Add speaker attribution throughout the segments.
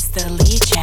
Speaker 1: It's the Legion.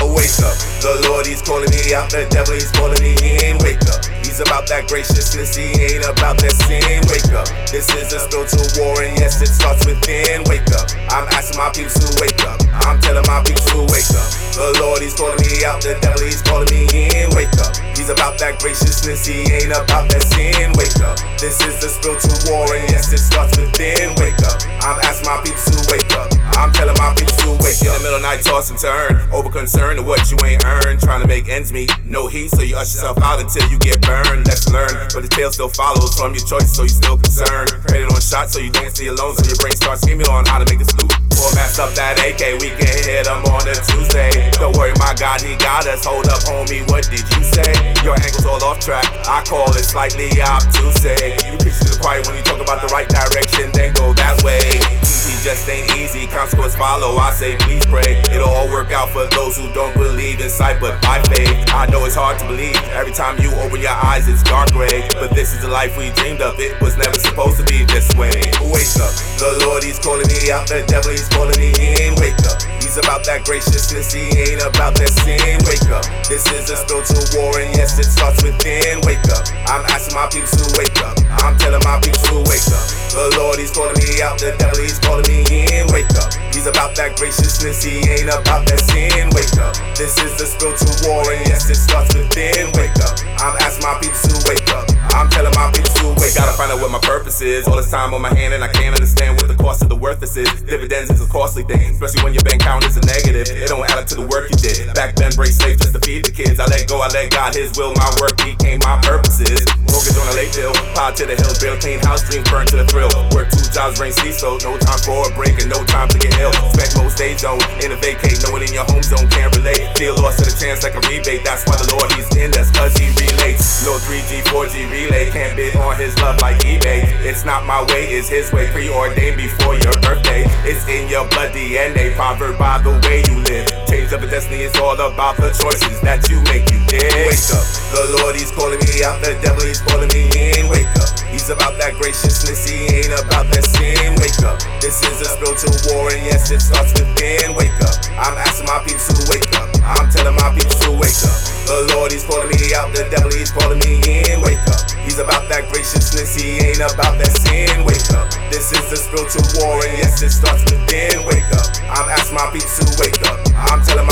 Speaker 1: Oh, Wake up, the Lord He's calling me out, the devil He's calling me in. Wake up, He's about that graciousness, He ain't about that sin. Wake up, this is a spiritual war, and yes, it starts within. Wake up, I'm asking my people to wake up. I'm telling my people to wake up. The Lord He's calling me out, the devil He's calling me in. Wake up, He's about that graciousness, He ain't about that sin. Wake up, this is a spiritual war, and yes, it starts within. Wake up, I'm asking my people to wake up. I'm telling my people wake. In the middle of night, toss and turn. Over concerned of what you ain't earned. Trying to make ends meet. No heat, so you usher yourself out until you get burned let's learn. But the tail still follows from your choice, so you still concerned. Credit on shots, so you don't stay alone, so your brain starts scheming on how to make this loop. Formats up that AK, we can hit them on a Tuesday. Don't worry, my God, he got us. Hold up, homie, what did you say? Your angle's all off track. I call it slightly obtuse. You to the choir when you talk about the right direction, then go that way. Easy just ain't easy. Follow. I say, please pray. It'll all work out for those who don't believe in sight, but by faith. I know it's hard to believe. Every time you open your eyes, it's dark gray. But this is the life we dreamed of. It was never supposed to be this way. Wake up. The Lord, He's calling me out. The devil, He's calling me in. Wake up. He's about that graciousness, he ain't about that sin. Wake up. This is a spiritual war, and yes, it calling me out. The devil, He's calling me in. Wake up. He's about that graciousness, he ain't about that sin. Wake up. This is the spiritual war, and
Speaker 2: what my purpose is. All this time on my hand, and I can't understand what the cost of the worth this is. Dividends is a costly thing, especially when your bank account is a negative. It don't add up to the work you did. Back then, break safe just to feed the kids. I let go, I let God, His will, my work became my purposes. Mortgage on a late bill, pile to the hills, build clean house, dream burn to the thrill. Work two jobs, rain so no time for a break and no time to get ill. Spend most days a vacate, no one in your home zone can't relate. Feel lost to the chance like a rebate. That's why the Lord He's in us, cause He relates. No 3G, 4G relay, can't bid on His love like eBay. It's not my way, it's His way, preordained before your birthday. It's in your blood DNA, proverb by the way you live. Change of a destiny is all about the choices that you make. You did.
Speaker 1: Wake up. The Lord, He's calling me out. The devil, He's calling me in. Wake up. He's about that graciousness. He ain't about that sin. Wake up. This is a spiritual war, and yes, it starts within. Wake up. I'm asking my people to wake up. I'm telling my people to wake up. The Lord, He's calling me out. The devil, He's calling me in. Wake up. He's about that graciousness. He ain't about that sin. Wake up. This is a spiritual war, and yes, it starts within. Wake up. I'm asking my people to wake up. I'm telling